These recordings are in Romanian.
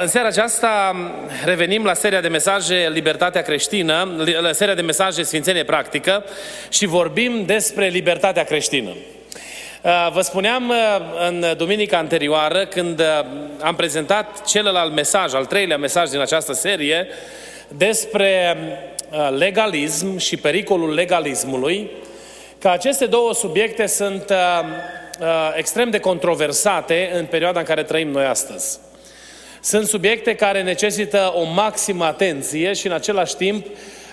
În seara aceasta revenim la seria de mesaje Libertatea creștină, la seria de mesaje Sfințenie Practică și vorbim despre libertatea creștină. Uh, vă spuneam uh, în duminica anterioară, când am prezentat celălalt mesaj, al treilea mesaj din această serie, despre legalism și pericolul legalismului, că aceste două subiecte sunt extrem de controversate în perioada în care trăim noi astăzi. Sunt subiecte care necesită o maximă atenție și în același timp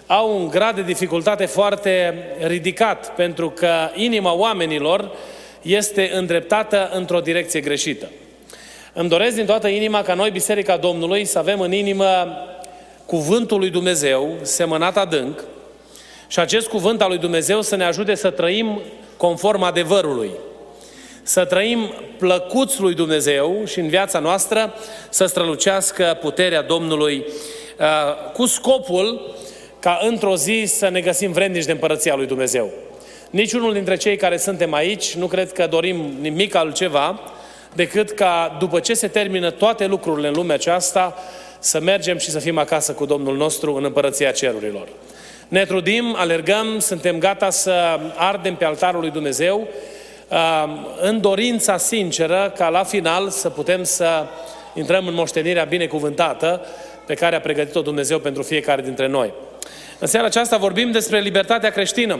au un grad de dificultate foarte ridicat, pentru că inima oamenilor este îndreptată într-o direcție greșită. Îmi doresc din toată inima ca noi, Biserica Domnului, să avem în inimă cuvântul lui Dumnezeu, semănat adânc, și acest cuvânt al lui Dumnezeu să ne ajute să trăim conform adevărului să trăim plăcuți lui Dumnezeu și în viața noastră să strălucească puterea Domnului uh, cu scopul ca într-o zi să ne găsim vrednici de împărăția lui Dumnezeu. Niciunul dintre cei care suntem aici nu cred că dorim nimic altceva decât ca după ce se termină toate lucrurile în lumea aceasta să mergem și să fim acasă cu Domnul nostru în împărăția cerurilor. Ne trudim, alergăm, suntem gata să ardem pe altarul lui Dumnezeu în dorința sinceră ca la final să putem să intrăm în moștenirea binecuvântată pe care a pregătit-o Dumnezeu pentru fiecare dintre noi. În seara aceasta vorbim despre libertatea creștină.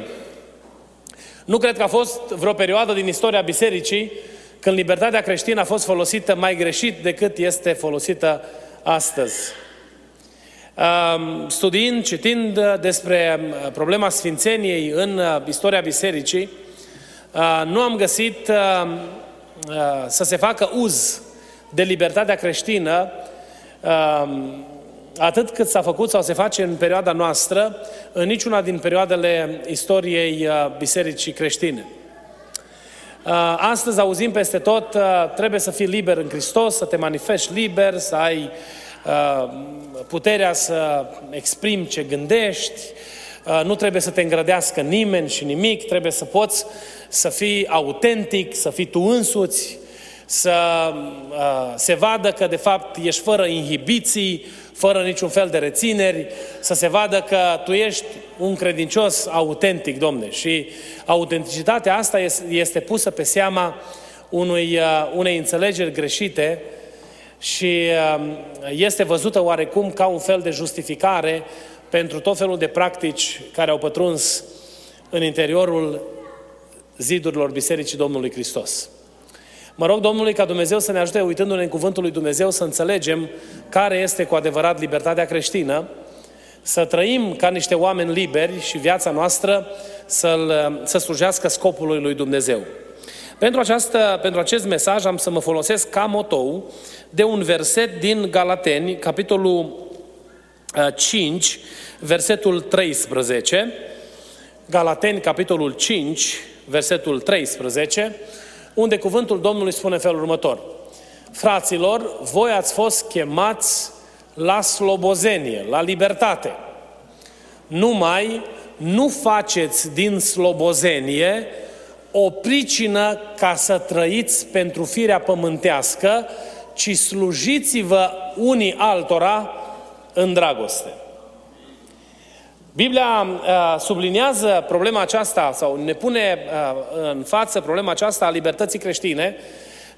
Nu cred că a fost vreo perioadă din istoria bisericii când libertatea creștină a fost folosită mai greșit decât este folosită astăzi. Studiind, citind despre problema sfințeniei în istoria bisericii, Uh, nu am găsit uh, uh, să se facă uz de libertatea creștină atât cât s-a făcut sau se face în perioada noastră, în niciuna din perioadele istoriei bisericii creștine. Astăzi auzim peste tot, trebuie să fii liber în Hristos, să te manifesti liber, să ai puterea să exprimi ce gândești, nu trebuie să te îngrădească nimeni și nimic, trebuie să poți să fii autentic, să fii tu însuți, să uh, se vadă că de fapt ești fără inhibiții, fără niciun fel de rețineri, să se vadă că tu ești un credincios autentic, domne. Și autenticitatea asta este pusă pe seama unui, uh, unei înțelegeri greșite și uh, este văzută oarecum ca un fel de justificare pentru tot felul de practici care au pătruns în interiorul zidurilor Bisericii Domnului Hristos. Mă rog Domnului ca Dumnezeu să ne ajute, uitându-ne în Cuvântul lui Dumnezeu, să înțelegem care este cu adevărat libertatea creștină, să trăim ca niște oameni liberi și viața noastră să, să slujească scopului lui Dumnezeu. Pentru, această, pentru acest mesaj am să mă folosesc ca motou de un verset din Galateni, capitolul 5, uh, versetul 13. Galateni, capitolul 5, versetul 13, unde cuvântul Domnului spune felul următor. Fraților, voi ați fost chemați la slobozenie, la libertate. Numai nu faceți din slobozenie o pricină ca să trăiți pentru firea pământească, ci slujiți-vă unii altora în dragoste. Biblia uh, subliniază problema aceasta sau ne pune uh, în față problema aceasta a libertății creștine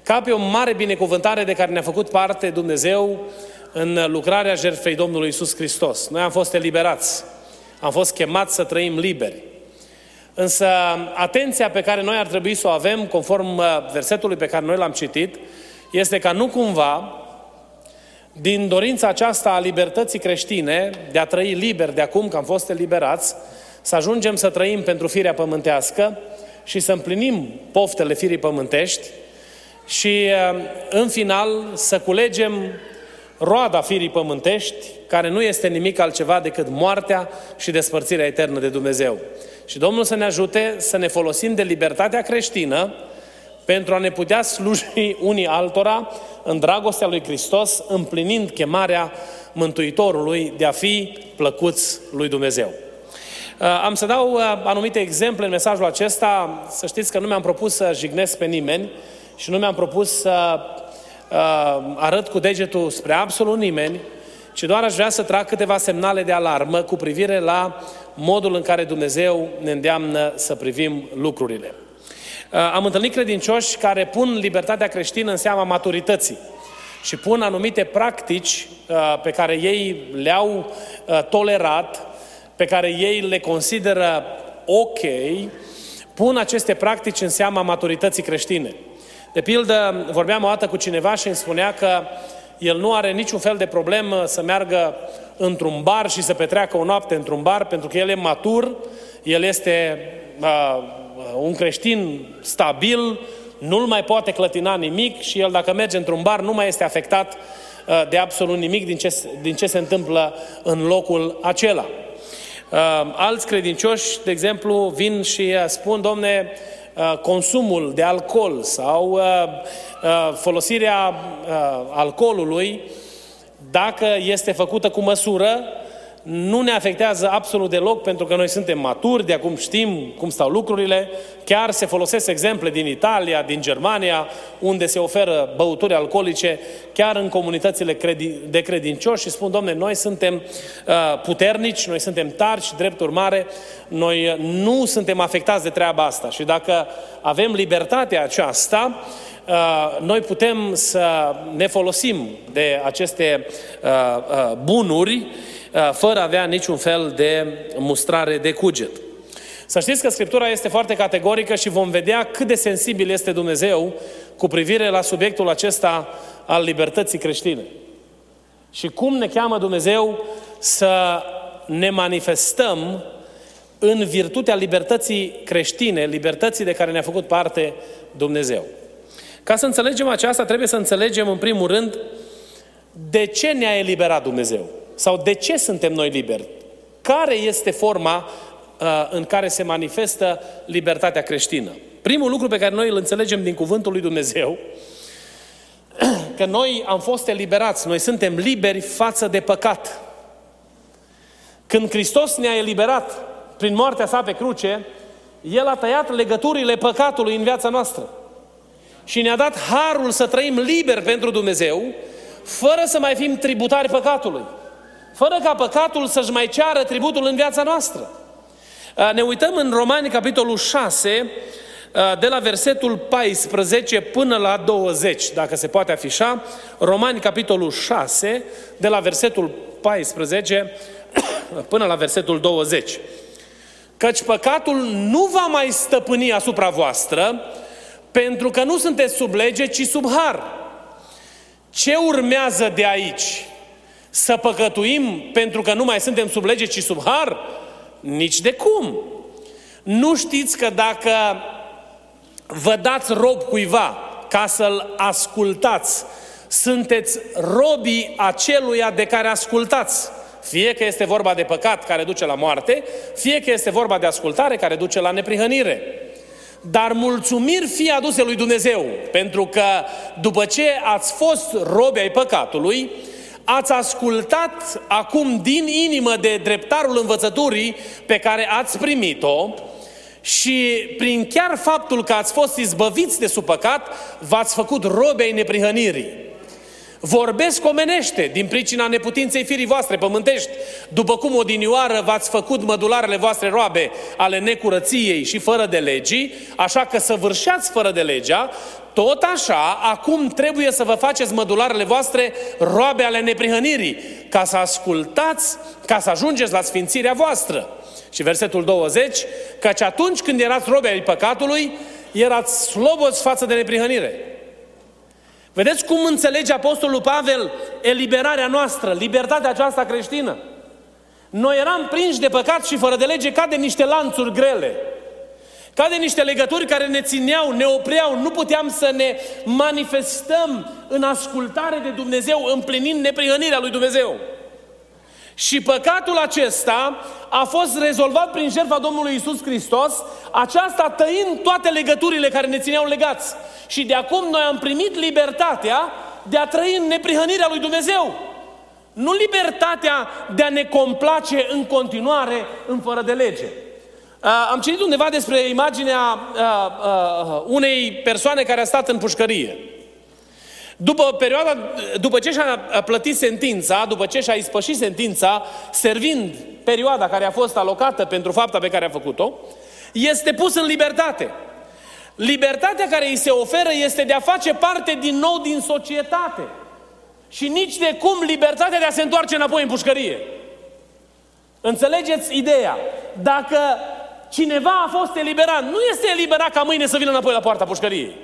ca pe o mare binecuvântare de care ne-a făcut parte Dumnezeu în lucrarea jertfei Domnului Isus Hristos. Noi am fost eliberați, am fost chemați să trăim liberi. Însă atenția pe care noi ar trebui să o avem, conform uh, versetului pe care noi l-am citit, este ca nu cumva din dorința aceasta a libertății creștine, de a trăi liber de acum că am fost eliberați, să ajungem să trăim pentru firea pământească și să împlinim poftele firii pământești și uh, în final să culegem roada firii pământești, care nu este nimic altceva decât moartea și despărțirea eternă de Dumnezeu. Și Domnul să ne ajute să ne folosim de libertatea creștină pentru a ne putea sluji unii altora în dragostea lui Hristos, împlinind chemarea Mântuitorului de a fi plăcuți lui Dumnezeu. Uh, am să dau uh, anumite exemple în mesajul acesta. Să știți că nu mi-am propus să jignesc pe nimeni și nu mi-am propus să uh, arăt cu degetul spre absolut nimeni, ci doar aș vrea să trag câteva semnale de alarmă cu privire la modul în care Dumnezeu ne îndeamnă să privim lucrurile. Am întâlnit credincioși care pun libertatea creștină în seama maturității și pun anumite practici pe care ei le-au tolerat pe care ei le consideră ok, pun aceste practici în seama maturității creștine. De pildă, vorbeam o dată cu cineva și îmi spunea că el nu are niciun fel de problemă să meargă într-un bar și să petreacă o noapte într-un bar, pentru că el e matur, el este uh, un creștin stabil, nu-l mai poate clătina nimic și el dacă merge într-un bar nu mai este afectat uh, de absolut nimic din ce, din ce se întâmplă în locul acela. Uh, alți credincioși, de exemplu, vin și uh, spun, domne, uh, consumul de alcool sau folosirea alcoolului, dacă este făcută cu măsură, nu ne afectează absolut deloc pentru că noi suntem maturi, de acum știm cum stau lucrurile. Chiar se folosesc exemple din Italia, din Germania, unde se oferă băuturi alcoolice, chiar în comunitățile de credincioși și spun, domne, noi suntem uh, puternici, noi suntem tari și drept urmare, noi nu suntem afectați de treaba asta. Și dacă avem libertatea aceasta, uh, noi putem să ne folosim de aceste uh, bunuri Uh, fără a avea niciun fel de mustrare de cuget. Să știți că Scriptura este foarte categorică și vom vedea cât de sensibil este Dumnezeu cu privire la subiectul acesta al libertății creștine. Și cum ne cheamă Dumnezeu să ne manifestăm în virtutea libertății creștine, libertății de care ne-a făcut parte Dumnezeu. Ca să înțelegem aceasta, trebuie să înțelegem în primul rând de ce ne-a eliberat Dumnezeu. Sau de ce suntem noi liberi? Care este forma uh, în care se manifestă libertatea creștină? Primul lucru pe care noi îl înțelegem din cuvântul lui Dumnezeu, că noi am fost eliberați, noi suntem liberi față de păcat. Când Hristos ne-a eliberat prin moartea sa pe cruce, El a tăiat legăturile păcatului în viața noastră. Și ne-a dat harul să trăim liber pentru Dumnezeu, fără să mai fim tributari păcatului fără ca păcatul să-și mai ceară tributul în viața noastră. Uh, ne uităm în Romani, capitolul 6, uh, de la versetul 14 până la 20, dacă se poate afișa. Romani, capitolul 6, de la versetul 14 până la versetul 20. Căci păcatul nu va mai stăpâni asupra voastră, pentru că nu sunteți sub lege, ci sub har. Ce urmează de aici? Să păcătuim pentru că nu mai suntem sub lege, ci sub har? Nici de cum. Nu știți că dacă vă dați rob cuiva ca să-l ascultați, sunteți robii aceluia de care ascultați. Fie că este vorba de păcat care duce la moarte, fie că este vorba de ascultare care duce la neprihănire. Dar mulțumiri fie aduse lui Dumnezeu, pentru că după ce ați fost robi ai păcatului, ați ascultat acum din inimă de dreptarul învățăturii pe care ați primit-o și prin chiar faptul că ați fost izbăviți de sub păcat, v-ați făcut robei neprihănirii. Vorbesc omenește din pricina neputinței firii voastre pământești, după cum odinioară v-ați făcut mădularele voastre roabe ale necurăției și fără de legii, așa că să vârșeați fără de legea, tot așa, acum trebuie să vă faceți mădularele voastre roabe ale neprihănirii, ca să ascultați, ca să ajungeți la sfințirea voastră. Și versetul 20, căci atunci când erați robe ai păcatului, erați sloboți față de neprihănire. Vedeți cum înțelege Apostolul Pavel eliberarea noastră, libertatea aceasta creștină? Noi eram prinși de păcat și fără de lege ca de niște lanțuri grele. Ca de niște legături care ne țineau, ne opreau, nu puteam să ne manifestăm în ascultare de Dumnezeu, împlinind neprihănirea lui Dumnezeu. Și păcatul acesta a fost rezolvat prin jertfa Domnului Isus Hristos, aceasta tăind toate legăturile care ne țineau legați. Și de acum noi am primit libertatea de a trăi în neprihănirea lui Dumnezeu. Nu libertatea de a ne complace în continuare în fără de lege. Am citit undeva despre imaginea unei persoane care a stat în pușcărie. După, perioada, după ce și-a plătit sentința, după ce și-a ispășit sentința, servind perioada care a fost alocată pentru fapta pe care a făcut-o, este pus în libertate. Libertatea care îi se oferă este de a face parte din nou din societate. Și nici de cum libertatea de a se întoarce înapoi în pușcărie. Înțelegeți ideea? Dacă cineva a fost eliberat, nu este eliberat ca mâine să vină înapoi la poarta pușcăriei.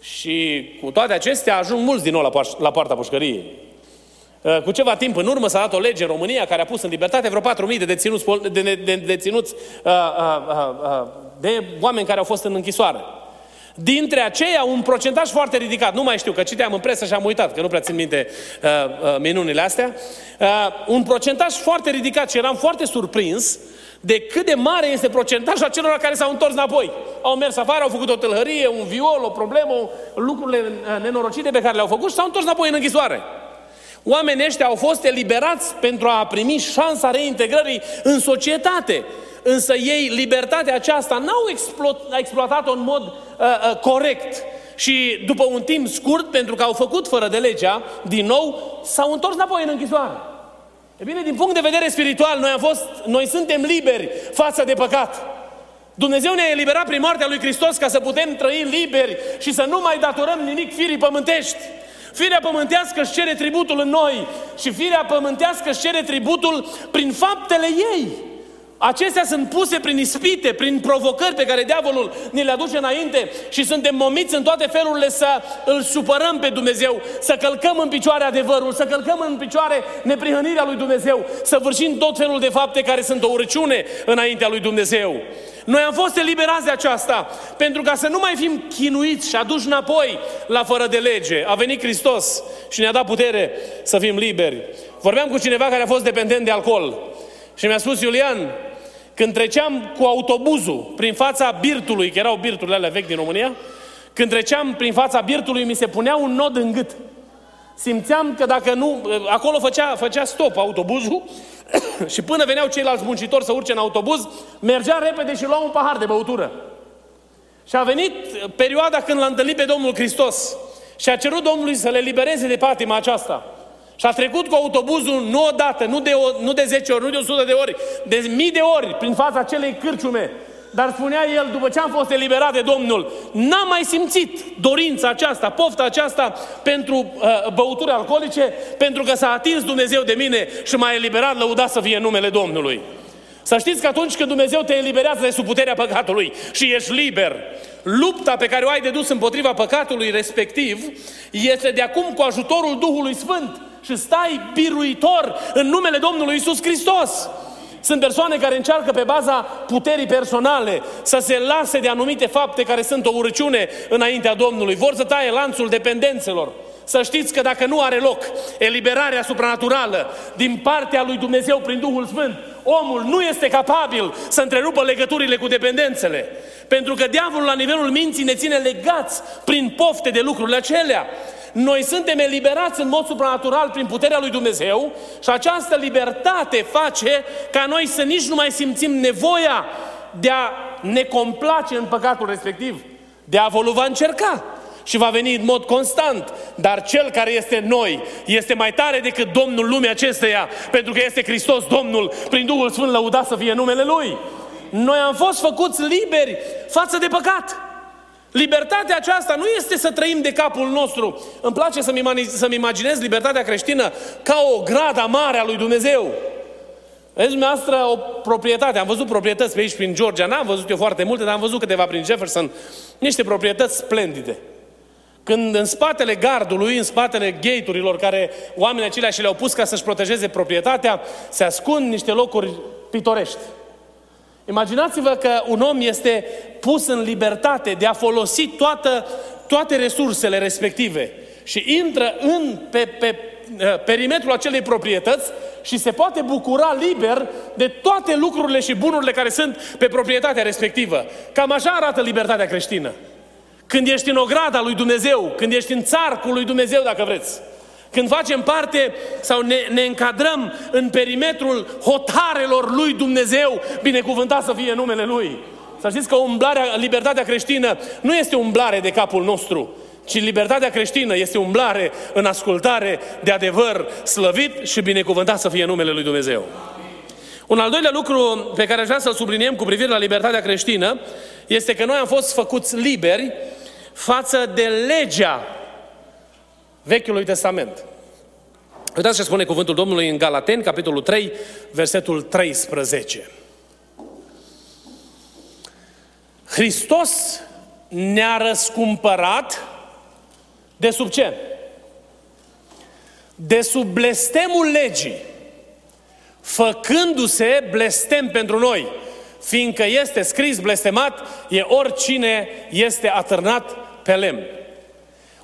Și cu toate acestea ajung mulți din nou la, poar- la poarta pușcăriei. Uh, cu ceva timp în urmă s-a dat o lege în România care a pus în libertate vreo 4.000 de deținuți, de, de, de, deținuți uh, uh, uh, de oameni care au fost în închisoare. Dintre aceia, un procentaj foarte ridicat, nu mai știu, că citeam în presă și am uitat, că nu prea țin minte uh, uh, minunile astea, uh, un procentaj foarte ridicat și eram foarte surprins de cât de mare este procentajul acelor care s-au întors înapoi. Au mers afară, au făcut o tâlhărie, un viol, o problemă, lucrurile uh, nenorocite pe care le-au făcut și s-au întors înapoi în închisoare. Oamenii ăștia au fost eliberați pentru a primi șansa reintegrării în societate. Însă ei, libertatea aceasta, n-au exploatat-o în mod uh, uh, corect. Și după un timp scurt, pentru că au făcut fără de legea, din nou, s-au întors înapoi în închisoare. E bine, din punct de vedere spiritual, noi, am fost, noi suntem liberi față de păcat. Dumnezeu ne-a eliberat prin moartea lui Hristos ca să putem trăi liberi și să nu mai datorăm nimic firii pământești. Firea pământească își cere tributul în noi și firea pământească își cere tributul prin faptele ei. Acestea sunt puse prin ispite, prin provocări pe care diavolul ni le aduce înainte și suntem momiți în toate felurile să îl supărăm pe Dumnezeu, să călcăm în picioare adevărul, să călcăm în picioare neprihănirea lui Dumnezeu, să vârșim tot felul de fapte care sunt o urăciune înaintea lui Dumnezeu. Noi am fost eliberați de aceasta pentru ca să nu mai fim chinuiți și aduși înapoi la fără de lege. A venit Hristos și ne-a dat putere să fim liberi. Vorbeam cu cineva care a fost dependent de alcool și mi-a spus, Iulian, când treceam cu autobuzul prin fața birtului, că erau birturile alea vechi din România, când treceam prin fața birtului, mi se punea un nod în gât. Simțeam că dacă nu, acolo făcea, făcea stop autobuzul și până veneau ceilalți muncitori să urce în autobuz, mergea repede și lua un pahar de băutură. Și a venit perioada când l-a întâlnit pe Domnul Hristos și a cerut Domnului să le libereze de patima aceasta. Și a trecut cu autobuzul nu o dată, nu de, o, nu de 10 ori, nu de 100 de ori, de mii de ori prin fața acelei cârciume. Dar spunea el, după ce am fost eliberat de Domnul, n-am mai simțit dorința aceasta, pofta aceasta pentru uh, băuturi alcoolice, pentru că s-a atins Dumnezeu de mine și m-a eliberat, lăudat să fie numele Domnului. Să știți că atunci când Dumnezeu te eliberează de sub puterea păcatului și ești liber, lupta pe care o ai de dus împotriva păcatului respectiv este de acum cu ajutorul Duhului Sfânt și stai biruitor în numele Domnului Isus Hristos. Sunt persoane care încearcă pe baza puterii personale să se lase de anumite fapte care sunt o urăciune înaintea Domnului. Vor să taie lanțul dependențelor. Să știți că dacă nu are loc eliberarea supranaturală din partea lui Dumnezeu prin Duhul Sfânt, omul nu este capabil să întrerupă legăturile cu dependențele. Pentru că diavolul la nivelul minții ne ține legați prin pofte de lucrurile acelea. Noi suntem eliberați în mod supranatural prin puterea lui Dumnezeu și această libertate face ca noi să nici nu mai simțim nevoia de a ne complace în păcatul respectiv. Diavolul va încerca și va veni în mod constant. Dar cel care este noi este mai tare decât Domnul lumii acesteia, pentru că este Hristos Domnul, prin Duhul Sfânt lăudat să fie numele Lui. Noi am fost făcuți liberi față de păcat. Libertatea aceasta nu este să trăim de capul nostru. Îmi place să-mi, să imaginez libertatea creștină ca o grada mare a lui Dumnezeu. Vedeți dumneavoastră o proprietate. Am văzut proprietăți pe aici prin Georgia. N-am văzut eu foarte multe, dar am văzut câteva prin Jefferson. Niște proprietăți splendide. Când în spatele gardului, în spatele gate-urilor care oamenii acelea și le-au pus ca să-și protejeze proprietatea, se ascund niște locuri pitorești. Imaginați-vă că un om este pus în libertate de a folosi toată, toate resursele respective și intră în, pe, pe uh, perimetrul acelei proprietăți și se poate bucura liber de toate lucrurile și bunurile care sunt pe proprietatea respectivă. Cam așa arată libertatea creștină. Când ești în ograda lui Dumnezeu, când ești în țarcul lui Dumnezeu, dacă vreți. Când facem parte sau ne, ne încadrăm în perimetrul hotarelor lui Dumnezeu, binecuvântat să fie numele Lui. Să știți că umblarea, libertatea creștină nu este umblare de capul nostru, ci libertatea creștină este umblare în ascultare de adevăr slăvit și binecuvântat să fie numele Lui Dumnezeu. Un al doilea lucru pe care aș vrea să-l subliniem cu privire la libertatea creștină este că noi am fost făcuți liberi față de legea Vechiului Testament. Uitați ce spune cuvântul Domnului în Galateni, capitolul 3, versetul 13. Hristos ne-a răscumpărat de sub ce? De sub blestemul legii, făcându-se blestem pentru noi, fiindcă este scris blestemat, e oricine este atârnat pe lemn.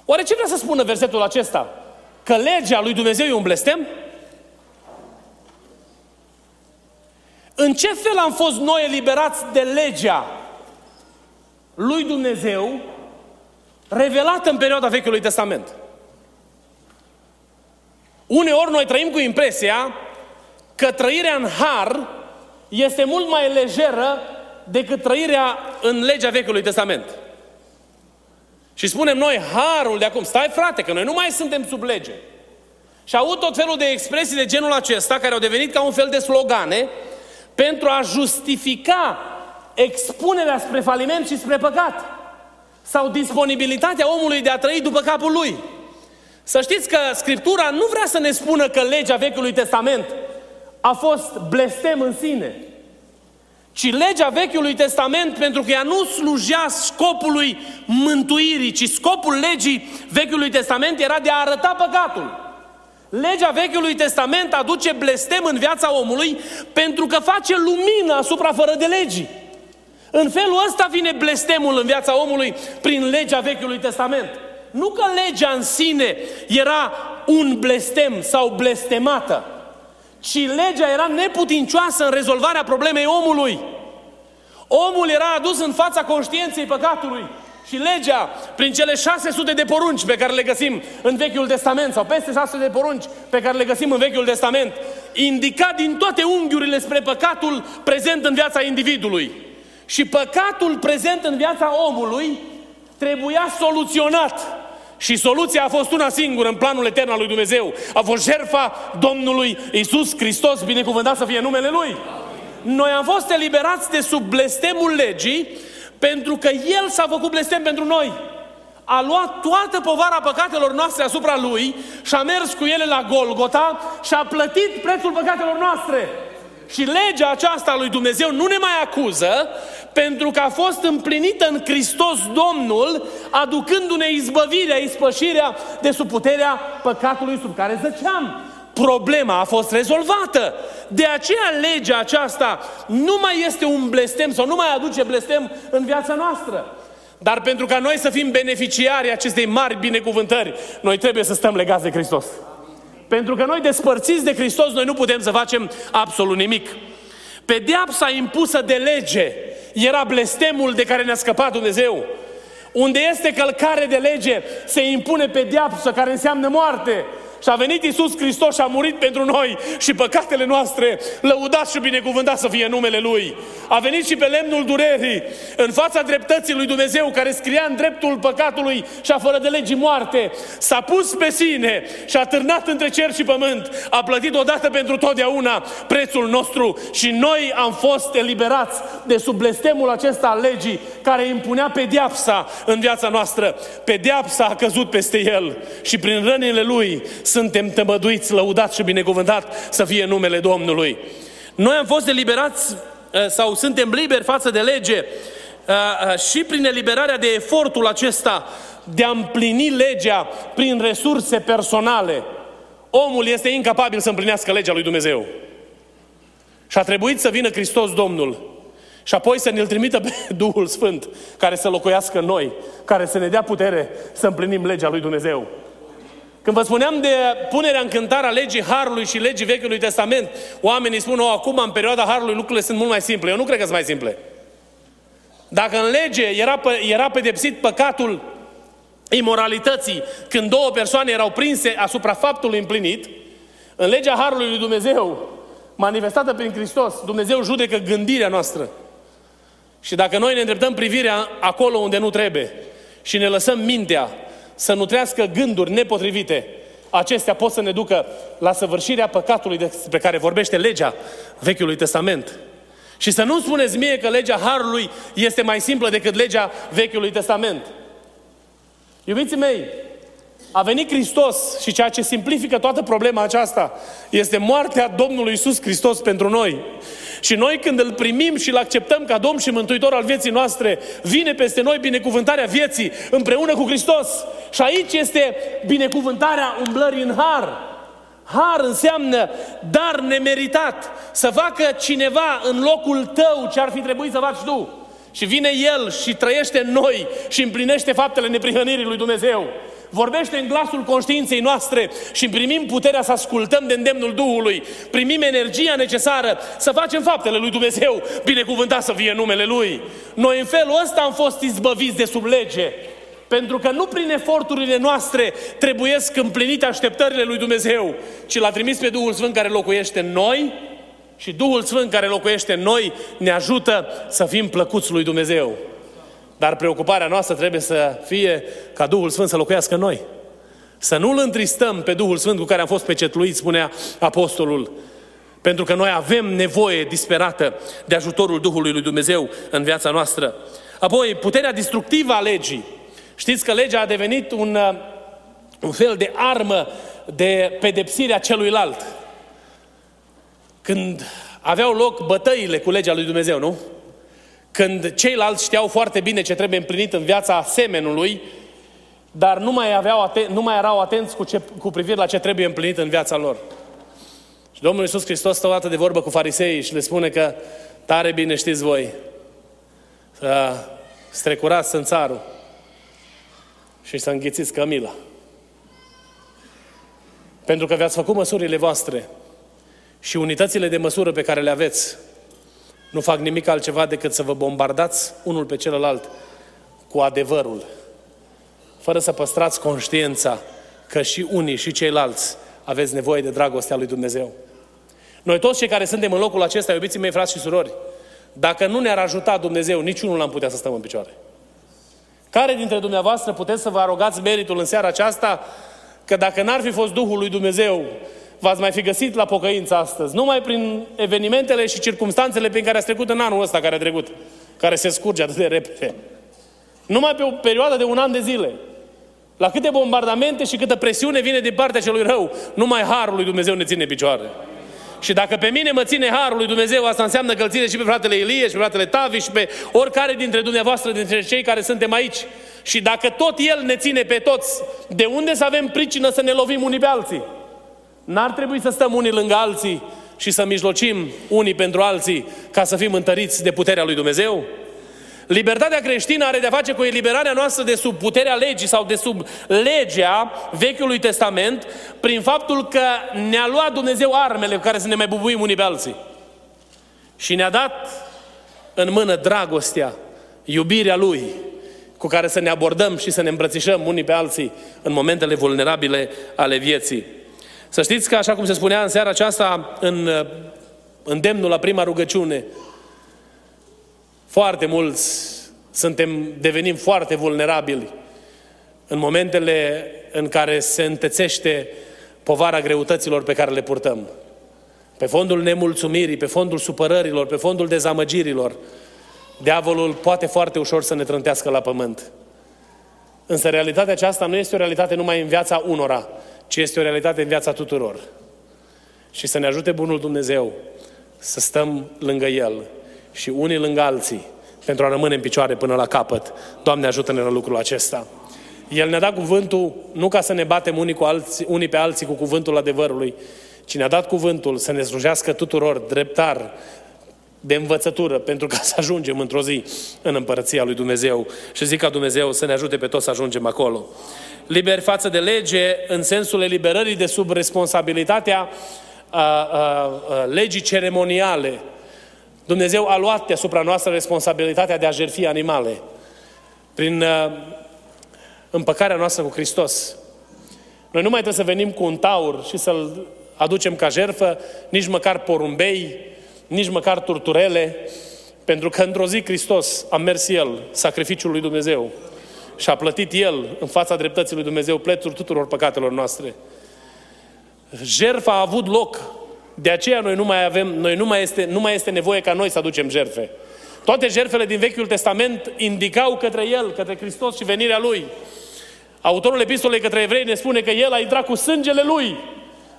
Oare ce vrea să spună versetul acesta? Că legea lui Dumnezeu e un blestem? În ce fel am fost noi eliberați de legea lui Dumnezeu revelată în perioada Vechiului Testament? Uneori noi trăim cu impresia că trăirea în har este mult mai lejeră decât trăirea în legea Vechiului Testament. Și spunem noi, harul de acum, stai frate, că noi nu mai suntem sub lege. Și au tot felul de expresii de genul acesta, care au devenit ca un fel de slogane, pentru a justifica expunerea spre faliment și spre păcat. Sau disponibilitatea omului de a trăi după capul lui. Să știți că Scriptura nu vrea să ne spună că legea Vechiului Testament a fost blestem în sine ci legea Vechiului Testament, pentru că ea nu slujea scopului mântuirii, ci scopul legii Vechiului Testament era de a arăta păcatul. Legea Vechiului Testament aduce blestem în viața omului pentru că face lumină asupra fără de legii. În felul ăsta vine blestemul în viața omului prin legea Vechiului Testament. Nu că legea în sine era un blestem sau blestemată, ci legea era neputincioasă în rezolvarea problemei omului. Omul era adus în fața conștiinței păcatului și legea, prin cele 600 de porunci pe care le găsim în Vechiul Testament, sau peste 600 de porunci pe care le găsim în Vechiul Testament, indica din toate unghiurile spre păcatul prezent în viața individului. Și păcatul prezent în viața omului trebuia soluționat și soluția a fost una singură în planul etern al lui Dumnezeu. A fost jertfa Domnului Isus Hristos, binecuvântat să fie numele Lui. Noi am fost eliberați de sub blestemul legii pentru că El s-a făcut blestem pentru noi. A luat toată povara păcatelor noastre asupra Lui și a mers cu ele la Golgota și a plătit prețul păcatelor noastre. Și legea aceasta a lui Dumnezeu nu ne mai acuză pentru că a fost împlinită în Hristos Domnul, aducându-ne izbăvirea, ispășirea de sub puterea păcatului sub care zăceam. Problema a fost rezolvată. De aceea legea aceasta nu mai este un blestem sau nu mai aduce blestem în viața noastră. Dar pentru ca noi să fim beneficiari acestei mari binecuvântări, noi trebuie să stăm legați de Hristos. Pentru că noi despărțiți de Hristos, noi nu putem să facem absolut nimic. Pedeapsa impusă de lege era blestemul de care ne-a scăpat Dumnezeu. Unde este călcare de lege, se impune pedeapsă care înseamnă moarte. Și a venit Isus Hristos și a murit pentru noi și păcatele noastre, lăudat și binecuvântat să fie numele Lui. A venit și pe lemnul durerii, în fața dreptății lui Dumnezeu, care scria în dreptul păcatului și a fără de legii moarte. S-a pus pe sine și a târnat între cer și pământ. A plătit odată pentru totdeauna prețul nostru și noi am fost eliberați de sub blestemul acesta al legii care impunea pediapsa în viața noastră. Pediapsa a căzut peste el și prin rănile lui suntem tămăduiți, lăudați și binecuvântat să fie numele Domnului. Noi am fost eliberați uh, sau suntem liberi față de lege uh, uh, și prin eliberarea de efortul acesta de a împlini legea prin resurse personale. Omul este incapabil să împlinească legea lui Dumnezeu. Și a trebuit să vină Hristos Domnul Și apoi să ne-L trimită pe Duhul Sfânt, care să locuiască în noi, care să ne dea putere să împlinim legea lui Dumnezeu. Când vă spuneam de punerea în cântare a legii Harului și legii Vechiului Testament, oamenii spun, o, acum, în perioada Harului, lucrurile sunt mult mai simple. Eu nu cred că sunt mai simple. Dacă în lege era, era pedepsit păcatul imoralității, când două persoane erau prinse asupra faptului împlinit, în legea Harului lui Dumnezeu, manifestată prin Hristos, Dumnezeu judecă gândirea noastră. Și dacă noi ne îndreptăm privirea acolo unde nu trebuie și ne lăsăm mintea să nutrească gânduri nepotrivite, acestea pot să ne ducă la săvârșirea păcatului despre care vorbește legea Vechiului Testament. Și să nu spuneți mie că legea Harului este mai simplă decât legea Vechiului Testament. Iubiții mei, a venit Hristos și ceea ce simplifică toată problema aceasta este moartea Domnului Isus Hristos pentru noi. Și noi când îl primim și îl acceptăm ca Domn și Mântuitor al vieții noastre, vine peste noi binecuvântarea vieții împreună cu Hristos. Și aici este binecuvântarea umblării în har. Har înseamnă dar nemeritat. Să facă cineva în locul tău ce ar fi trebuit să faci tu. Și vine El și trăiește în noi și împlinește faptele neprihănirii lui Dumnezeu vorbește în glasul conștiinței noastre și primim puterea să ascultăm de îndemnul Duhului, primim energia necesară să facem faptele lui Dumnezeu, binecuvântat să fie numele Lui. Noi în felul ăsta am fost izbăviți de sub lege. Pentru că nu prin eforturile noastre trebuiesc împlinite așteptările lui Dumnezeu, ci l-a trimis pe Duhul Sfânt care locuiește în noi și Duhul Sfânt care locuiește în noi ne ajută să fim plăcuți lui Dumnezeu. Dar preocuparea noastră trebuie să fie ca Duhul Sfânt să locuiască în noi. Să nu-L întristăm pe Duhul Sfânt cu care am fost pecetluiți, spunea Apostolul. Pentru că noi avem nevoie disperată de ajutorul Duhului lui Dumnezeu în viața noastră. Apoi, puterea distructivă a legii. Știți că legea a devenit un, uh, un fel de armă de pedepsire a celuilalt. Când aveau loc bătăile cu legea lui Dumnezeu, nu? Când ceilalți știau foarte bine ce trebuie împlinit în viața semenului, dar nu mai, aveau aten- nu mai erau atenți cu, ce, cu privire la ce trebuie împlinit în viața lor. Și Domnul Iisus Hristos stă o dată de vorbă cu farisei și le spune că tare bine știți voi să strecurați sânțarul și să înghițiți cămila. Pentru că vi-ați făcut măsurile voastre și unitățile de măsură pe care le aveți nu fac nimic altceva decât să vă bombardați unul pe celălalt cu adevărul, fără să păstrați conștiința că și unii și ceilalți aveți nevoie de dragostea lui Dumnezeu. Noi toți cei care suntem în locul acesta, iubiții mei, frați și surori, dacă nu ne-ar ajuta Dumnezeu, niciunul n-am putea să stăm în picioare. Care dintre dumneavoastră puteți să vă arogați meritul în seara aceasta că dacă n-ar fi fost Duhul lui Dumnezeu v-ați mai fi găsit la pocăință astăzi, numai prin evenimentele și circumstanțele prin care ați trecut în anul ăsta care a trecut, care se scurge atât de repede. Numai pe o perioadă de un an de zile. La câte bombardamente și câtă presiune vine din partea celui rău, numai Harul lui Dumnezeu ne ține picioare. Și dacă pe mine mă ține Harul lui Dumnezeu, asta înseamnă că îl ține și pe fratele Ilie, și pe fratele Tavi, și pe oricare dintre dumneavoastră, dintre cei care suntem aici. Și dacă tot El ne ține pe toți, de unde să avem pricină să ne lovim unii pe alții? N-ar trebui să stăm unii lângă alții și să mijlocim unii pentru alții ca să fim întăriți de puterea lui Dumnezeu? Libertatea creștină are de-a face cu eliberarea noastră de sub puterea legii sau de sub legea Vechiului Testament prin faptul că ne-a luat Dumnezeu armele cu care să ne mai bubuim unii pe alții. Și ne-a dat în mână dragostea, iubirea Lui, cu care să ne abordăm și să ne îmbrățișăm unii pe alții în momentele vulnerabile ale vieții. Să știți că, așa cum se spunea în seara aceasta, în îndemnul la prima rugăciune, foarte mulți suntem, devenim foarte vulnerabili în momentele în care se întețește povara greutăților pe care le purtăm. Pe fondul nemulțumirii, pe fondul supărărilor, pe fondul dezamăgirilor, diavolul poate foarte ușor să ne trântească la pământ. Însă realitatea aceasta nu este o realitate numai în viața unora, ci este o realitate în viața tuturor. Și să ne ajute Bunul Dumnezeu să stăm lângă El și unii lângă alții pentru a rămâne în picioare până la capăt. Doamne, ajută-ne la lucrul acesta. El ne-a dat cuvântul nu ca să ne batem unii, cu alții, unii pe alții cu cuvântul adevărului, ci ne-a dat cuvântul să ne slujească tuturor dreptar, de învățătură pentru ca să ajungem într-o zi în împărăția lui Dumnezeu. Și zic ca Dumnezeu să ne ajute pe toți să ajungem acolo. Liberi față de lege în sensul eliberării de sub responsabilitatea a, a, a, legii ceremoniale. Dumnezeu a luat deasupra noastră responsabilitatea de a jertfi animale prin a, împăcarea noastră cu Hristos. Noi nu mai trebuie să venim cu un taur și să-l aducem ca jerfă, nici măcar porumbei, nici măcar turturele, pentru că într-o zi Hristos a mers El, sacrificiul lui Dumnezeu, și a plătit El în fața dreptății lui Dumnezeu plețuri tuturor păcatelor noastre. Jerfa a avut loc. De aceea noi nu mai avem, noi nu mai este, nu mai este nevoie ca noi să aducem jerfe. Toate jerfele din Vechiul Testament indicau către El, către Hristos și venirea Lui. Autorul epistolei către evrei ne spune că El a intrat cu sângele Lui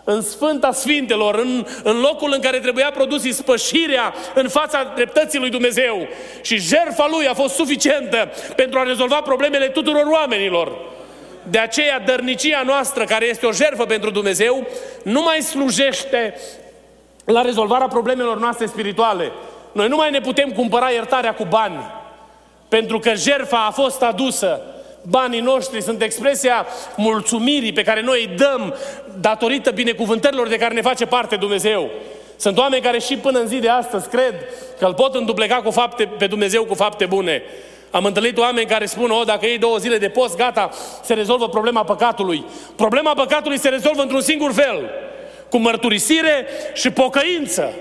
în Sfânta Sfintelor, în, în locul în care trebuia produs ispășirea în fața dreptății lui Dumnezeu. Și jertfa lui a fost suficientă pentru a rezolva problemele tuturor oamenilor. De aceea, dărnicia noastră, care este o jertfă pentru Dumnezeu, nu mai slujește la rezolvarea problemelor noastre spirituale. Noi nu mai ne putem cumpăra iertarea cu bani, pentru că jertfa a fost adusă Banii noștri sunt expresia mulțumirii pe care noi îi dăm datorită binecuvântărilor de care ne face parte Dumnezeu. Sunt oameni care și până în zi de astăzi cred că îl pot îndupleca cu fapte, pe Dumnezeu cu fapte bune. Am întâlnit oameni care spun, o, dacă ei două zile de post, gata, se rezolvă problema păcatului. Problema păcatului se rezolvă într-un singur fel, cu mărturisire și pocăință.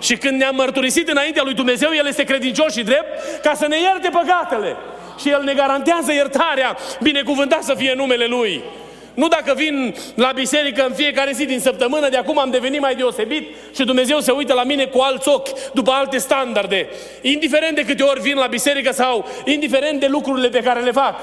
Și când ne-am mărturisit înaintea lui Dumnezeu, El este credincios și drept ca să ne ierte păcatele și El ne garantează iertarea, binecuvântat să fie numele Lui. Nu dacă vin la biserică în fiecare zi din săptămână, de acum am devenit mai deosebit și Dumnezeu se uită la mine cu alți ochi, după alte standarde. Indiferent de câte ori vin la biserică sau indiferent de lucrurile pe care le fac.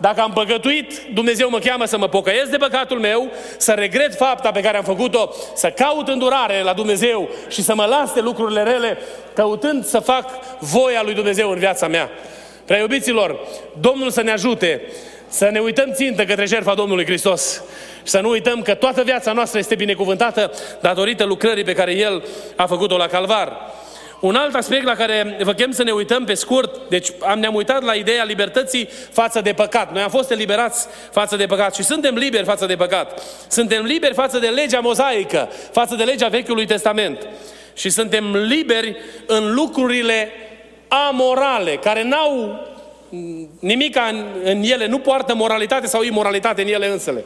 Dacă am păcătuit, Dumnezeu mă cheamă să mă pocăiesc de păcatul meu, să regret fapta pe care am făcut-o, să caut îndurare la Dumnezeu și să mă las de lucrurile rele, căutând să fac voia lui Dumnezeu în viața mea. Prea iubiților, Domnul să ne ajute să ne uităm țintă către jertfa Domnului Hristos și să nu uităm că toată viața noastră este binecuvântată datorită lucrării pe care El a făcut-o la Calvar. Un alt aspect la care vă chem să ne uităm pe scurt, deci am, ne-am uitat la ideea libertății față de păcat. Noi am fost eliberați față de păcat și suntem liberi față de păcat. Suntem liberi față de legea mozaică, față de legea Vechiului Testament. Și suntem liberi în lucrurile amorale, care n-au nimic în, în ele, nu poartă moralitate sau imoralitate în ele însele.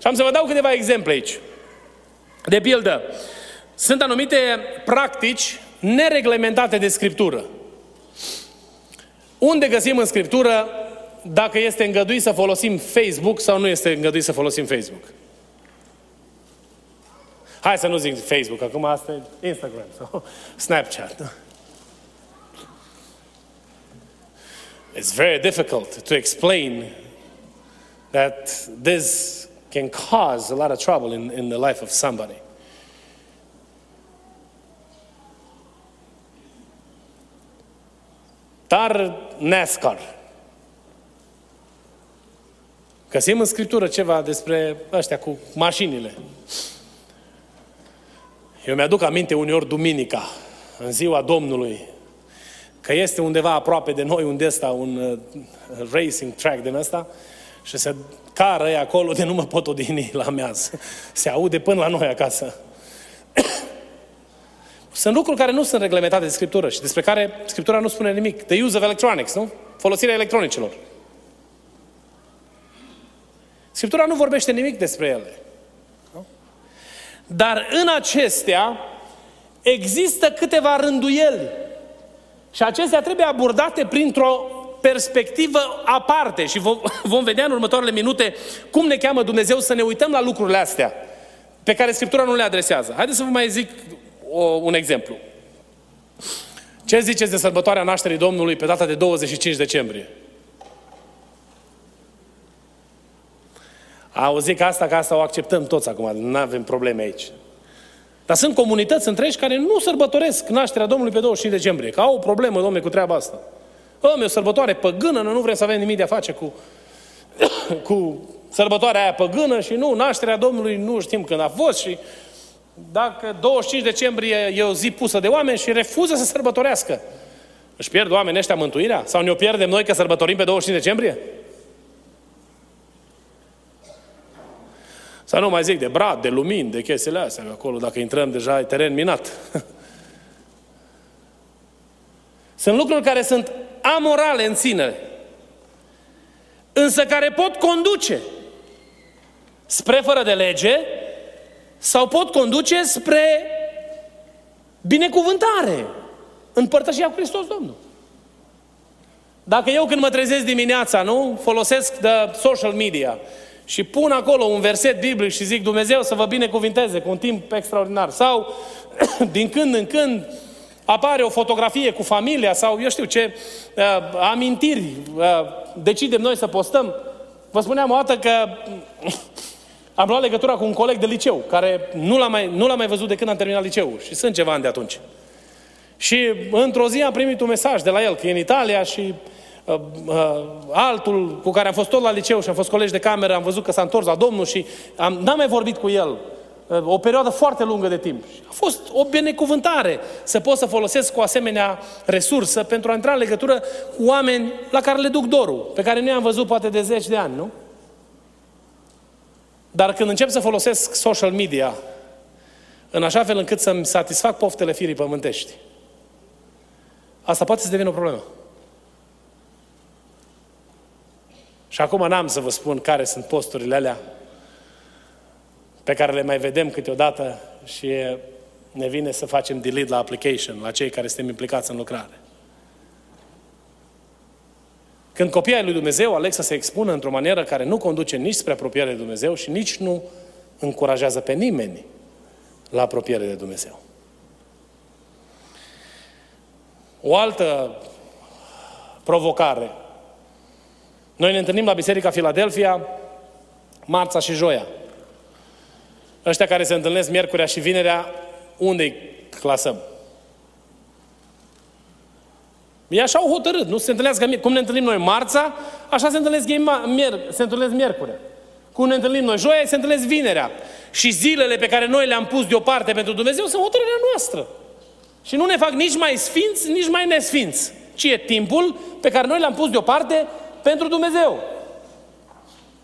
Și am să vă dau câteva exemple aici. De pildă, sunt anumite practici nereglementate de Scriptură. Unde găsim în Scriptură dacă este îngăduit să folosim Facebook sau nu este îngăduit să folosim Facebook? Hai să nu zic Facebook, acum asta e Instagram sau Snapchat. It's very difficult to explain that this can cause a lot of trouble in, in the life of somebody. Dar NASCAR. Găsim în Scriptură ceva despre ăștia cu mașinile. Eu mi-aduc aminte uneori duminica, în ziua Domnului, că este undeva aproape de noi unde ăsta, un uh, racing track din ăsta și se cară e acolo de nu mă pot odihni la meaz. Se aude până la noi acasă. sunt lucruri care nu sunt reglementate de Scriptură și despre care Scriptura nu spune nimic. The use of electronics, nu? Folosirea electronicilor. Scriptura nu vorbește nimic despre ele. Nu? Dar în acestea există câteva rânduieli și acestea trebuie abordate printr-o perspectivă aparte și vom vedea în următoarele minute cum ne cheamă Dumnezeu să ne uităm la lucrurile astea pe care Scriptura nu le adresează. Haideți să vă mai zic o, un exemplu. Ce ziceți de sărbătoarea nașterii Domnului pe data de 25 decembrie? Auzic asta, că asta o acceptăm toți acum, nu avem probleme aici. Dar sunt comunități întregi care nu sărbătoresc nașterea Domnului pe 25 decembrie, că au o problemă, domnule, cu treaba asta. Dom'le, o sărbătoare păgână, noi nu vrem să avem nimic de a face cu, cu sărbătoarea aia păgână și nu, nașterea Domnului nu știm când a fost și Dacă 25 decembrie e o zi pusă de oameni și refuză să sărbătorească, își pierd oamenii ăștia mântuirea? Sau ne-o pierdem noi că sărbătorim pe 25 decembrie? Să nu mai zic de brad, de lumini, de chestiile astea, acolo dacă intrăm deja e teren minat. Sunt lucruri care sunt amorale în sine, însă care pot conduce spre fără de lege sau pot conduce spre binecuvântare în părtășia cu Hristos Domnul. Dacă eu când mă trezesc dimineața, nu, folosesc de social media și pun acolo un verset biblic și zic Dumnezeu să vă binecuvinteze cu un timp extraordinar sau din când în când apare o fotografie cu familia sau eu știu ce uh, amintiri uh, decidem noi să postăm. Vă spuneam o dată că am luat legătura cu un coleg de liceu care nu l-am mai, nu l-am mai văzut de când am terminat liceul și sunt ceva ani de atunci. Și într-o zi am primit un mesaj de la el că e în Italia și uh, uh, altul cu care am fost tot la liceu și am fost colegi de cameră, am văzut că s-a întors la Domnul și am, n-am mai vorbit cu el uh, o perioadă foarte lungă de timp. A fost o binecuvântare să pot să folosesc o asemenea resursă pentru a intra în legătură cu oameni la care le duc dorul, pe care nu i-am văzut poate de zeci de ani, nu? Dar când încep să folosesc social media în așa fel încât să-mi satisfac poftele firii pământești, asta poate să devină o problemă. Și acum n-am să vă spun care sunt posturile alea pe care le mai vedem câteodată și ne vine să facem delete la application, la cei care suntem implicați în lucrare. Când copiii lui Dumnezeu aleg să se expună într-o manieră care nu conduce nici spre apropiere de Dumnezeu și nici nu încurajează pe nimeni la apropiere de Dumnezeu. O altă provocare. Noi ne întâlnim la Biserica Filadelfia marța și joia. Ăștia care se întâlnesc miercurea și vinerea, unde îi clasăm? Ei așa au hotărât, nu se întâlnească, cum ne întâlnim noi marța, așa se întâlnesc ei mier, se întâlnesc miercuri. Cum ne întâlnim noi joia, se întâlnesc vinerea. Și zilele pe care noi le-am pus deoparte pentru Dumnezeu sunt hotărârea noastră. Și nu ne fac nici mai sfinți, nici mai nesfinți. Ci e timpul pe care noi l-am pus deoparte pentru Dumnezeu.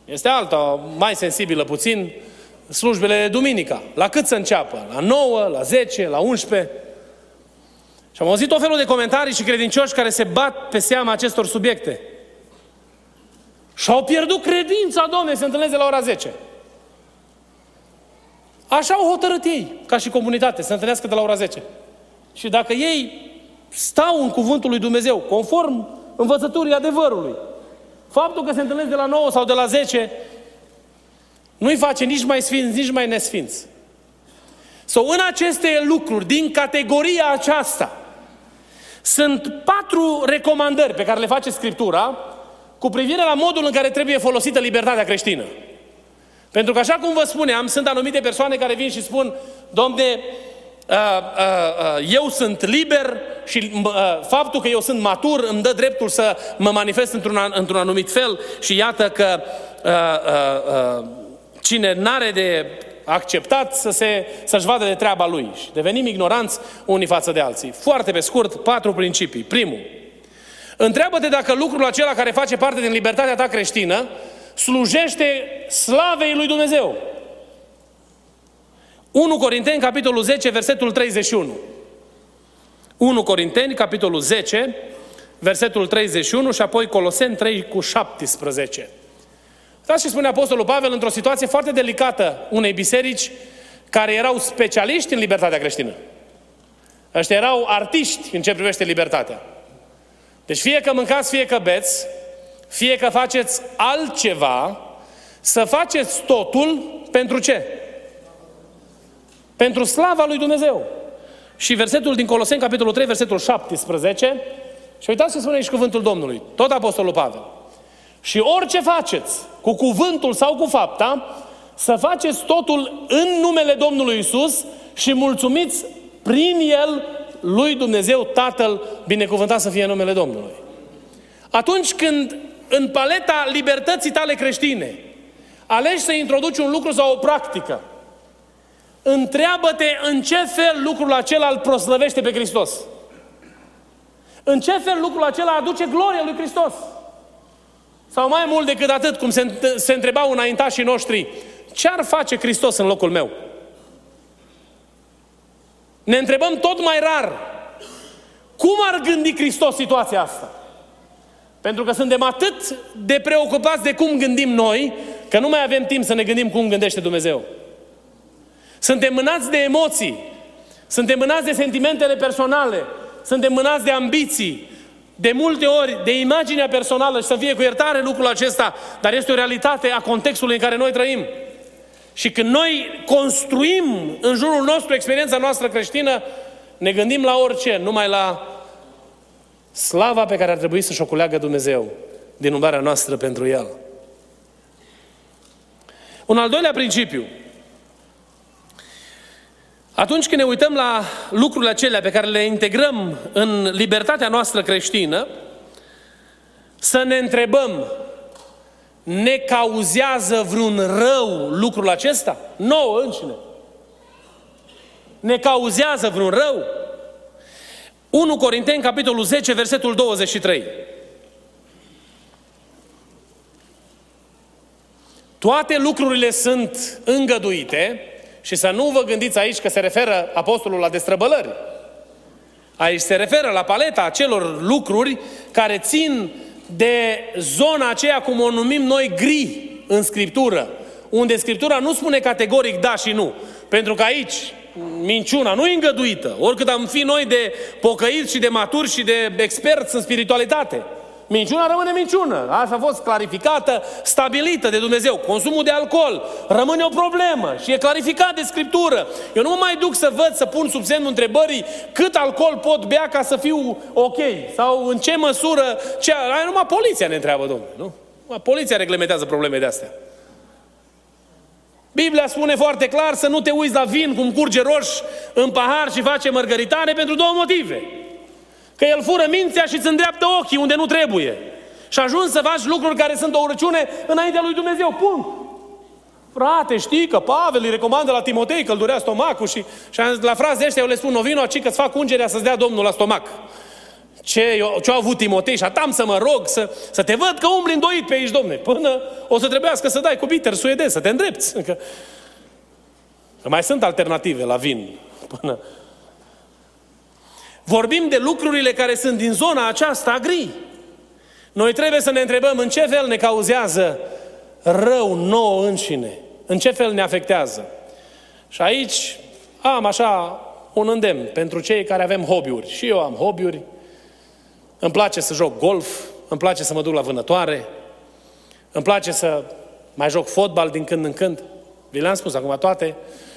Este alta, mai sensibilă puțin, slujbele de duminica. La cât să înceapă? La 9, la 10, la 11? Și am auzit o felul de comentarii și credincioși care se bat pe seama acestor subiecte. Și au pierdut credința, Doamne, se întâlnesc de la ora 10. Așa au hotărât ei, ca și comunitate, să întâlnească de la ora 10. Și dacă ei stau în cuvântul lui Dumnezeu, conform învățăturii adevărului, faptul că se întâlnesc de la 9 sau de la 10 nu-i face nici mai sfinți, nici mai nesfinți. Sau în aceste lucruri, din categoria aceasta, sunt patru recomandări pe care le face Scriptura cu privire la modul în care trebuie folosită libertatea creștină. Pentru că așa cum vă spuneam, sunt anumite persoane care vin și spun, domne, uh, uh, uh, eu sunt liber și faptul că eu sunt matur îmi dă dreptul să mă manifest într-un, într-un anumit fel și iată că cine n-are de acceptat să se, să-și vadă de treaba lui și devenim ignoranți unii față de alții. Foarte pe scurt, patru principii. Primul, întreabă-te dacă lucrul acela care face parte din libertatea ta creștină slujește slavei lui Dumnezeu. 1 Corinteni, capitolul 10, versetul 31. 1 Corinteni, capitolul 10, versetul 31 și apoi Coloseni 3 cu 17. Uitați ce spune Apostolul Pavel într-o situație foarte delicată unei biserici care erau specialiști în libertatea creștină. Ăștia erau artiști în ce privește libertatea. Deci fie că mâncați, fie că beți, fie că faceți altceva, să faceți totul pentru ce? Pentru slava lui Dumnezeu. Și versetul din Coloseni, capitolul 3, versetul 17, și uitați ce spune aici cuvântul Domnului, tot Apostolul Pavel. Și orice faceți, cu cuvântul sau cu fapta, să faceți totul în numele Domnului Isus și mulțumiți prin El lui Dumnezeu Tatăl, binecuvântat să fie numele Domnului. Atunci când în paleta libertății tale creștine alegi să introduci un lucru sau o practică întreabă-te în ce fel lucrul acela îl proslăvește pe Hristos. În ce fel lucrul acela aduce gloria lui Hristos. Sau mai mult decât atât, cum se, se întrebau înaintașii noștri, ce ar face Hristos în locul meu? Ne întrebăm tot mai rar, cum ar gândi Hristos situația asta? Pentru că suntem atât de preocupați de cum gândim noi, că nu mai avem timp să ne gândim cum gândește Dumnezeu. Suntem mânați de emoții, suntem mânați de sentimentele personale, suntem mânați de ambiții, de multe ori de imaginea personală și să fie cu iertare lucrul acesta, dar este o realitate a contextului în care noi trăim. Și când noi construim în jurul nostru experiența noastră creștină, ne gândim la orice, numai la slava pe care ar trebui să-și o culeagă Dumnezeu din umblarea noastră pentru El. Un al doilea principiu. Atunci când ne uităm la lucrurile acelea pe care le integrăm în libertatea noastră creștină, să ne întrebăm, ne cauzează vreun rău lucrul acesta? Nouă înșine. Ne cauzează vreun rău? 1 Corinteni, capitolul 10, versetul 23. Toate lucrurile sunt îngăduite și să nu vă gândiți aici că se referă apostolul la destrăbălări. Aici se referă la paleta acelor lucruri care țin de zona aceea, cum o numim noi, gri în Scriptură, unde Scriptura nu spune categoric da și nu. Pentru că aici minciuna nu e îngăduită, oricât am fi noi de pocăiți și de maturi și de experți în spiritualitate. Minciuna rămâne minciună. Asta a fost clarificată, stabilită de Dumnezeu. Consumul de alcool rămâne o problemă și e clarificat de Scriptură. Eu nu mă mai duc să văd, să pun sub semnul întrebării cât alcool pot bea ca să fiu ok. Sau în ce măsură... Ce... Aia numai poliția ne întreabă, domnule, nu? Poliția reglementează probleme de astea. Biblia spune foarte clar să nu te uiți la vin cum curge roș în pahar și face mărgăritare pentru două motive. Că el fură mințea și îți îndreaptă ochii unde nu trebuie. Și ajungi să faci lucruri care sunt o urăciune înaintea lui Dumnezeu. Punct. Frate, știi că Pavel îi recomandă la Timotei că îl durea stomacul și, și la fraze ăștia eu le spun, o vino aici că-ți fac ungerea să-ți dea Domnul la stomac. Ce, ce a avut Timotei și atam să mă rog să, să te văd că umbli îndoit pe aici, domne, până o să trebuiască să dai cu bitter suedez, să te îndrepți. Că, că mai sunt alternative la vin. Până, Vorbim de lucrurile care sunt din zona aceasta gri. Noi trebuie să ne întrebăm în ce fel ne cauzează rău nouă înșine. În ce fel ne afectează. Și aici am așa un îndemn pentru cei care avem hobby-uri. Și eu am hobby-uri. Îmi place să joc golf, îmi place să mă duc la vânătoare, îmi place să mai joc fotbal din când în când. Vi le-am spus acum toate,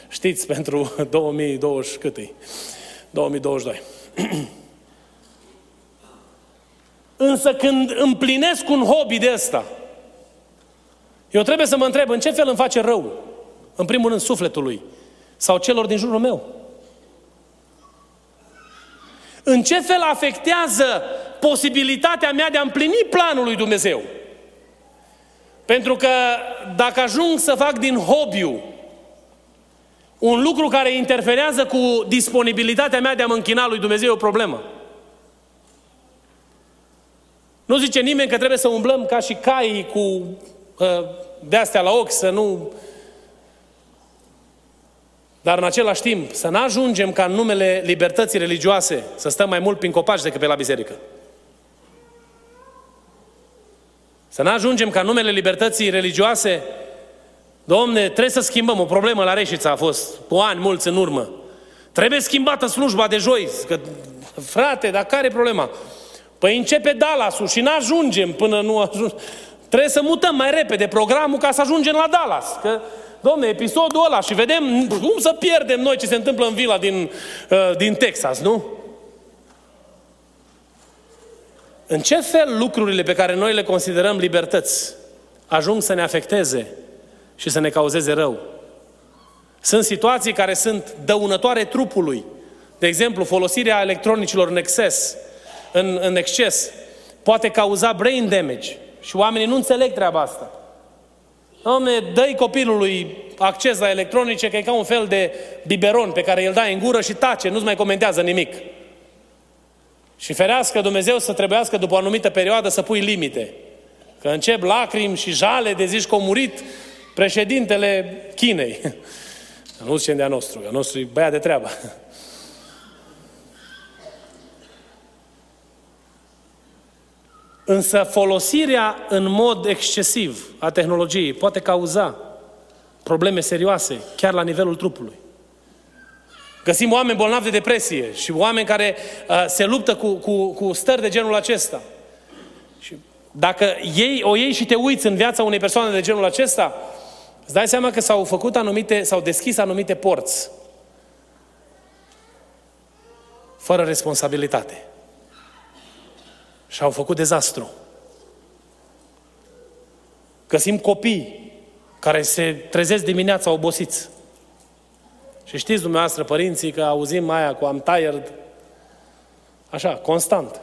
știți, pentru 2020 cât e? 2022. Însă când împlinesc un hobby de ăsta, eu trebuie să mă întreb în ce fel îmi face rău, în primul rând sufletului sau celor din jurul meu. În ce fel afectează posibilitatea mea de a împlini planul lui Dumnezeu? Pentru că dacă ajung să fac din hobby un lucru care interferează cu disponibilitatea mea de a mă închina lui Dumnezeu e o problemă. Nu zice nimeni că trebuie să umblăm ca și cai cu uh, de-astea la ochi, să nu... Dar în același timp, să nu ajungem ca în numele libertății religioase să stăm mai mult prin copaci decât pe la biserică. Să nu ajungem ca în numele libertății religioase Domne, trebuie să schimbăm. O problemă la Reșița a fost cu ani mulți în urmă. Trebuie schimbată slujba de joi. Că, frate, dar care e problema? Păi începe Dallas-ul și nu ajungem până nu ajungem. Trebuie să mutăm mai repede programul ca să ajungem la Dallas. Că, domne, episodul ăla și vedem cum să pierdem noi ce se întâmplă în vila din, uh, din Texas, nu? În ce fel lucrurile pe care noi le considerăm libertăți ajung să ne afecteze și să ne cauzeze rău. Sunt situații care sunt dăunătoare trupului. De exemplu, folosirea electronicilor în exces, în, în exces, poate cauza brain damage. Și oamenii nu înțeleg treaba asta. Domne, dă copilului acces la electronice, că e ca un fel de biberon pe care îl dai în gură și tace, nu-ți mai comentează nimic. Și ferească Dumnezeu să trebuiască după o anumită perioadă să pui limite. Că încep lacrimi și jale de zici că a murit președintele Chinei. Nu zicem de-a nostru, că a nostru e băiat de treabă. Însă folosirea în mod excesiv a tehnologiei poate cauza probleme serioase, chiar la nivelul trupului. Găsim oameni bolnavi de depresie și oameni care uh, se luptă cu, cu, cu stări de genul acesta. Și dacă ei, o iei și te uiți în viața unei persoane de genul acesta, îți dai seama că s-au făcut anumite, s-au deschis anumite porți. Fără responsabilitate. Și au făcut dezastru. Găsim copii care se trezesc dimineața obosiți. Și știți dumneavoastră, părinții, că auzim aia cu am tired, așa, constant.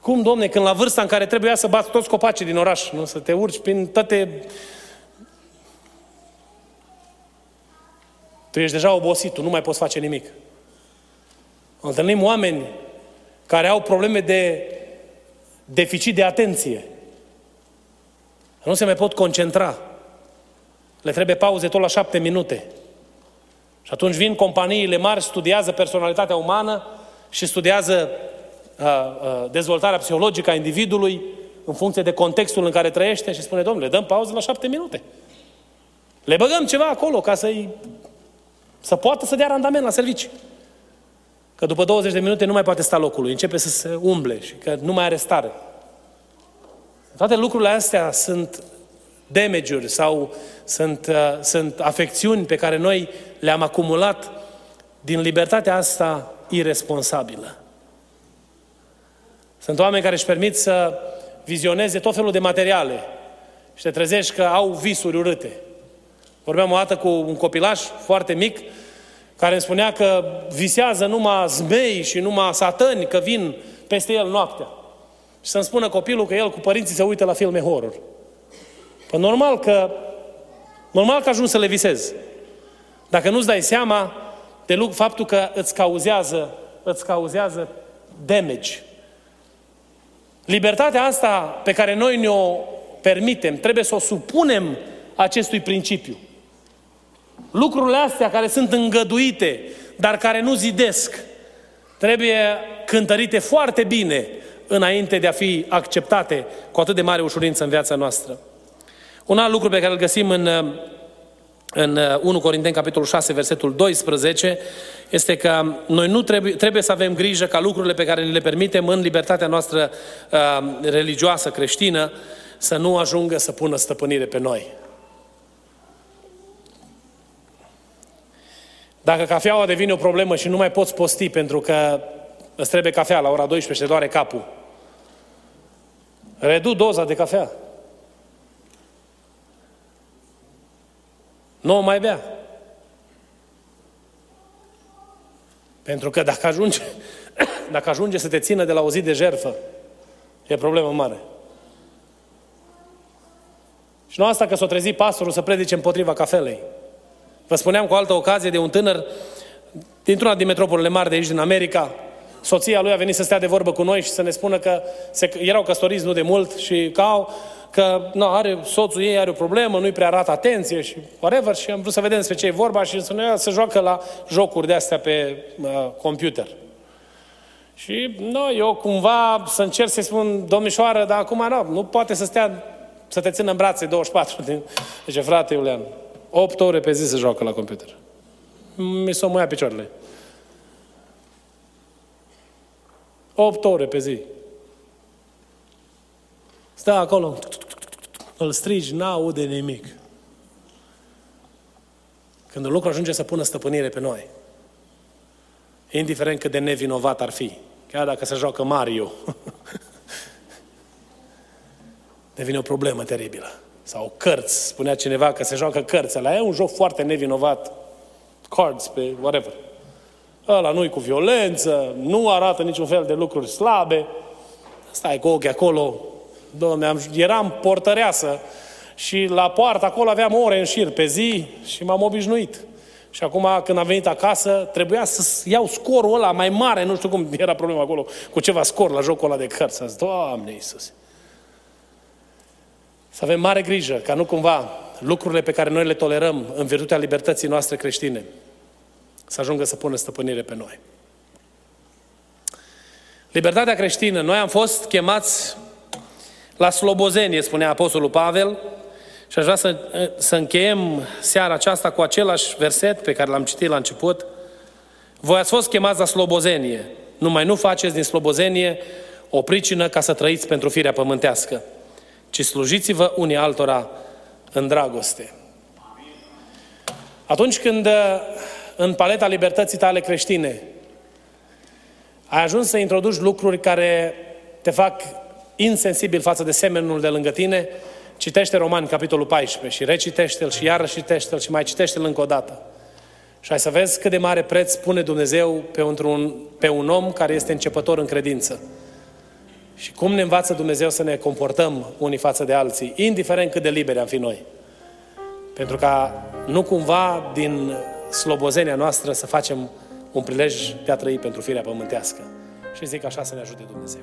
Cum, domne, când la vârsta în care trebuia să bați toți copacii din oraș, nu? să te urci prin toate... Tu ești deja obosit, tu nu mai poți face nimic. Întâlnim oameni care au probleme de deficit de atenție. Nu se mai pot concentra. Le trebuie pauze tot la șapte minute. Și atunci vin companiile mari, studiază personalitatea umană și studiază uh, uh, dezvoltarea psihologică a individului în funcție de contextul în care trăiește și spune, domnule, dăm pauză la șapte minute. Le băgăm ceva acolo ca să-i, să poată să dea randament la serviciu. Că după 20 de minute nu mai poate sta locului, începe să se umble și că nu mai are stare. Toate lucrurile astea sunt damage sau sunt, uh, sunt afecțiuni pe care noi le-am acumulat din libertatea asta irresponsabilă. Sunt oameni care își permit să vizioneze tot felul de materiale și te trezești că au visuri urâte. Vorbeam o dată cu un copilaș foarte mic care îmi spunea că visează numai zmei și numai satani că vin peste el noaptea. Și să-mi spună copilul că el cu părinții se uită la filme horror. Păi normal că, normal că ajungi să le visezi. Dacă nu-ți dai seama de lucru, faptul că îți cauzează, îți cauzează damage. Libertatea asta pe care noi ne-o permitem, trebuie să o supunem acestui principiu. Lucrurile astea care sunt îngăduite, dar care nu zidesc, trebuie cântărite foarte bine înainte de a fi acceptate cu atât de mare ușurință în viața noastră. Un alt lucru pe care îl găsim în, în 1 Corinteni, capitolul 6, versetul 12, este că noi nu trebuie, trebuie să avem grijă ca lucrurile pe care le permitem în libertatea noastră uh, religioasă, creștină, să nu ajungă să pună stăpânire pe noi. Dacă cafeaua devine o problemă și nu mai poți posti pentru că îți trebuie cafea la ora 12 și te doare capul, redu doza de cafea. Nu o mai bea. Pentru că dacă ajunge, dacă ajunge să te țină de la o zi de jerfă, e problemă mare. Și nu asta că s-o trezit pastorul să predice împotriva cafelei. Vă spuneam cu altă ocazie de un tânăr dintr-una din metropolele mari de aici, din America. Soția lui a venit să stea de vorbă cu noi și să ne spună că se, erau căsătoriți nu de mult și că au, că nu, are, soțul ei are o problemă, nu-i prea arată atenție și whatever și am vrut să vedem despre ce e vorba și să ne să joacă la jocuri de astea pe uh, computer. Și nu, eu cumva să încerc să-i spun, domnișoară, dar acum nu, nu poate să stea, să te țină în brațe 24. Deci, frate Iulian, 8 ore pe zi să joacă la computer. Mi s-o muia picioarele. 8 ore pe zi. Stă acolo, îl strigi, n-aude nimic. Când un lucru ajunge să pună stăpânire pe noi, indiferent cât de nevinovat ar fi, chiar dacă se joacă Mario, devine o problemă teribilă. Sau cărți, spunea cineva că se joacă cărți. La e un joc foarte nevinovat. Cards pe whatever. Ăla nu-i cu violență, nu arată niciun fel de lucruri slabe. Stai cu ochii acolo. Doamne, am, eram portăreasă Și la poartă acolo aveam ore în șir pe zi și m-am obișnuit. Și acum, când am venit acasă, trebuia să iau scorul ăla mai mare, nu știu cum era problema acolo, cu ceva scor la jocul ăla de cărți. Am zis, Doamne Iisus! Să avem mare grijă ca nu cumva lucrurile pe care noi le tolerăm în virtutea libertății noastre creștine să ajungă să pună stăpânire pe noi. Libertatea creștină. Noi am fost chemați la slobozenie, spunea Apostolul Pavel, și aș vrea să, să încheiem seara aceasta cu același verset pe care l-am citit la început. Voi ați fost chemați la slobozenie, numai nu faceți din slobozenie o pricină ca să trăiți pentru firea pământească, ci slujiți-vă unii altora în dragoste. Atunci când în paleta libertății tale creștine ai ajuns să introduci lucruri care te fac insensibil față de semenul de lângă tine, citește Romani, capitolul 14 și recitește-l și iarăși citește-l și mai citește-l încă o dată. Și ai să vezi cât de mare preț pune Dumnezeu pe un, pe un om care este începător în credință. Și cum ne învață Dumnezeu să ne comportăm unii față de alții, indiferent cât de liberi am fi noi. Pentru ca nu cumva din slobozenia noastră să facem un prilej de a trăi pentru firea pământească. Și zic așa să ne ajute Dumnezeu.